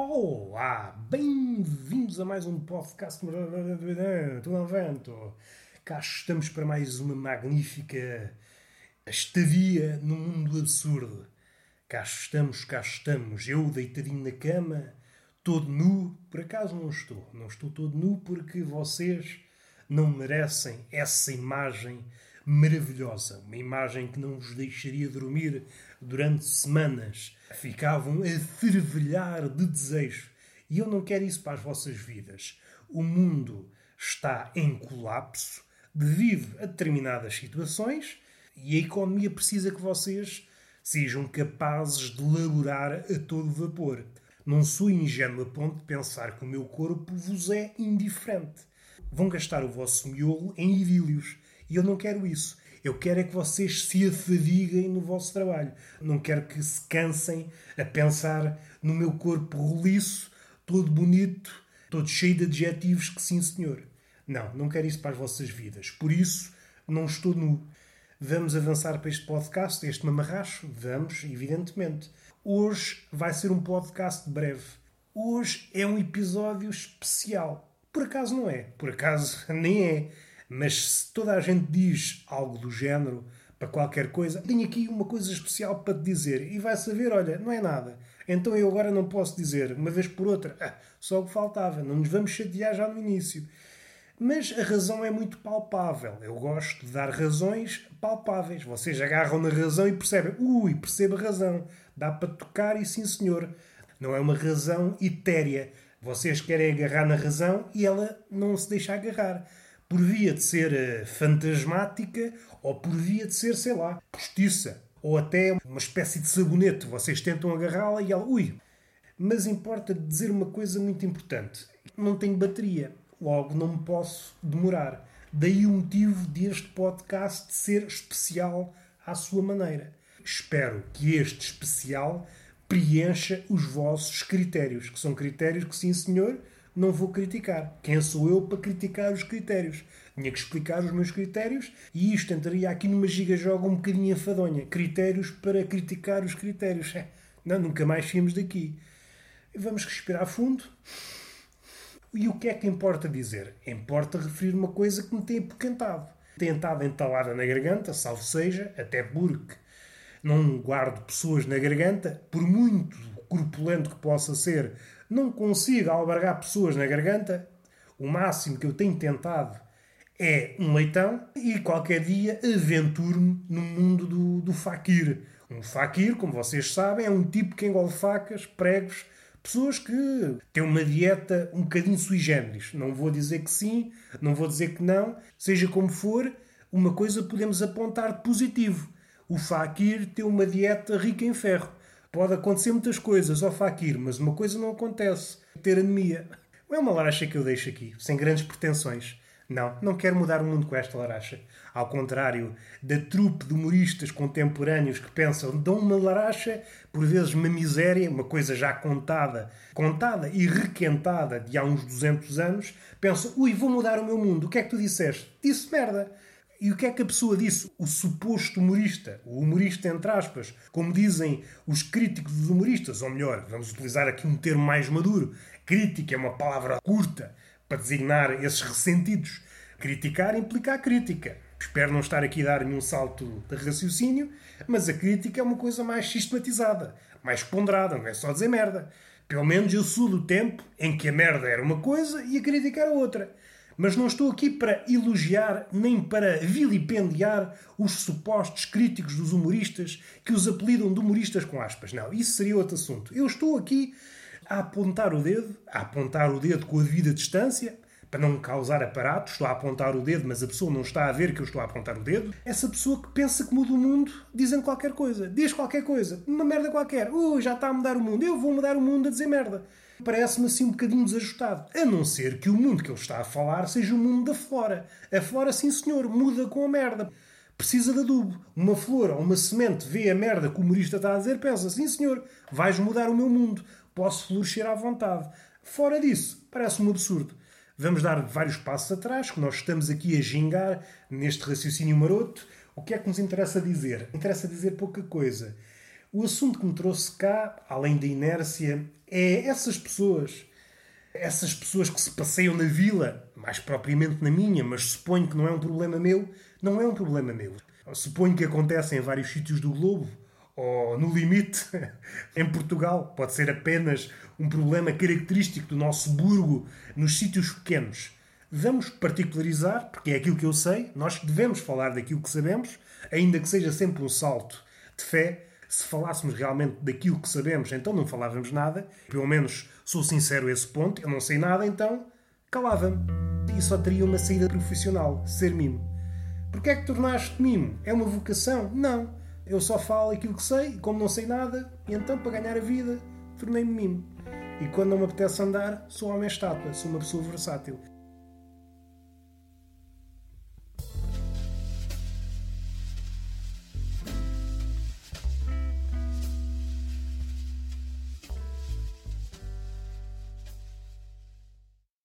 Olá, bem-vindos a mais um podcast Tudo ao Vento. Cá estamos para mais uma magnífica estadia no mundo absurdo. Cá estamos, cá estamos, eu deitadinho na cama, todo nu. Por acaso não estou, não estou todo nu porque vocês não merecem essa imagem maravilhosa. Uma imagem que não vos deixaria dormir durante semanas. Ficavam a fervilhar de desejo. E eu não quero isso para as vossas vidas. O mundo está em colapso devido a determinadas situações e a economia precisa que vocês sejam capazes de laborar a todo vapor. Não sou ingênuo a ponto de pensar que o meu corpo vos é indiferente. Vão gastar o vosso miolo em idílios. E eu não quero isso. Eu quero é que vocês se afadiguem no vosso trabalho. Não quero que se cansem a pensar no meu corpo roliço, todo bonito, todo cheio de adjetivos que sim, senhor. Não, não quero isso para as vossas vidas. Por isso, não estou nu. Vamos avançar para este podcast, este mamarracho? Vamos, evidentemente. Hoje vai ser um podcast breve. Hoje é um episódio especial. Por acaso não é, por acaso nem é. Mas se toda a gente diz algo do género para qualquer coisa, tenho aqui uma coisa especial para te dizer. E vai saber, olha, não é nada. Então eu agora não posso dizer, uma vez por outra, ah, só o que faltava, não nos vamos chatear já no início. Mas a razão é muito palpável. Eu gosto de dar razões palpáveis. Vocês agarram na razão e percebem, ui, percebo a razão. Dá para tocar e sim senhor. Não é uma razão etérea. Vocês querem agarrar na razão e ela não se deixa agarrar por via de ser uh, fantasmática ou por via de ser, sei lá, postiça. Ou até uma espécie de sabonete. Vocês tentam agarrá-la e ela, ui. Mas importa dizer uma coisa muito importante: não tenho bateria, logo não me posso demorar. Daí o motivo deste podcast ser especial à sua maneira. Espero que este especial preencha os vossos critérios, que são critérios que, sim senhor, não vou criticar. Quem sou eu para criticar os critérios? Tinha que explicar os meus critérios e isto entraria aqui numa giga-joga um bocadinho enfadonha. Critérios para criticar os critérios. É, não, nunca mais saímos daqui. Vamos respirar fundo. E o que é que importa dizer? Importa referir uma coisa que me tem apocantado. Tem estado entalada na garganta, salvo seja, até porque não guardo pessoas na garganta, por muito corpulento que possa ser não consigo albergar pessoas na garganta, o máximo que eu tenho tentado é um leitão e qualquer dia aventuro-me no mundo do, do faquir. Um faquir, como vocês sabem, é um tipo que engole facas, pregos, pessoas que têm uma dieta um bocadinho sui generis. Não vou dizer que sim, não vou dizer que não. Seja como for, uma coisa podemos apontar de positivo. O faquir tem uma dieta rica em ferro. Pode acontecer muitas coisas ao Fakir, mas uma coisa não acontece: ter anemia. É uma laracha que eu deixo aqui, sem grandes pretensões. Não, não quero mudar o mundo com esta laracha. Ao contrário da trupe de humoristas contemporâneos que pensam, dão uma laracha, por vezes uma miséria, uma coisa já contada, contada e requentada de há uns 200 anos, pensam, ui, vou mudar o meu mundo. O que é que tu disseste? Disse merda. E o que é que a pessoa disse? O suposto humorista, o humorista entre aspas, como dizem os críticos dos humoristas, ou melhor, vamos utilizar aqui um termo mais maduro. Crítica é uma palavra curta para designar esses ressentidos. Criticar implica a crítica. Espero não estar aqui a dar nenhum salto de raciocínio, mas a crítica é uma coisa mais sistematizada, mais ponderada, não é só dizer merda. Pelo menos eu sou do tempo em que a merda era uma coisa e a crítica era outra. Mas não estou aqui para elogiar nem para vilipendiar os supostos críticos dos humoristas que os apelidam de humoristas com aspas. Não, isso seria outro assunto. Eu estou aqui a apontar o dedo, a apontar o dedo com a devida distância, para não causar aparato, estou a apontar o dedo, mas a pessoa não está a ver que eu estou a apontar o dedo. Essa pessoa que pensa que muda o mundo dizendo qualquer coisa, diz qualquer coisa, uma merda qualquer. Uh, já está a mudar o mundo, eu vou mudar o mundo a dizer merda parece-me assim um bocadinho desajustado. A não ser que o mundo que ele está a falar seja o mundo da flora. A flora, sim senhor, muda com a merda. Precisa de adubo. Uma flor ou uma semente vê a merda que o humorista está a dizer, pensa, sim senhor, vais mudar o meu mundo. Posso florescer à vontade. Fora disso, parece um absurdo. Vamos dar vários passos atrás, que nós estamos aqui a gingar neste raciocínio maroto. O que é que nos interessa dizer? Interessa dizer pouca coisa. O assunto que me trouxe cá, além da inércia, é essas pessoas. Essas pessoas que se passeiam na vila, mais propriamente na minha, mas suponho que não é um problema meu, não é um problema meu. Suponho que acontece em vários sítios do globo, ou no limite, em Portugal. Pode ser apenas um problema característico do nosso burgo nos sítios pequenos. Vamos particularizar, porque é aquilo que eu sei, nós devemos falar daquilo que sabemos, ainda que seja sempre um salto de fé. Se falássemos realmente daquilo que sabemos, então não falávamos nada. Pelo menos sou sincero a esse ponto, eu não sei nada, então calava-me. E só teria uma saída profissional, ser mimo. Porquê é que tornaste mimo? É uma vocação? Não. Eu só falo aquilo que sei, e como não sei nada, então para ganhar a vida, tornei-me mimo. E quando não me apetece andar, sou homem estátua, sou uma pessoa versátil.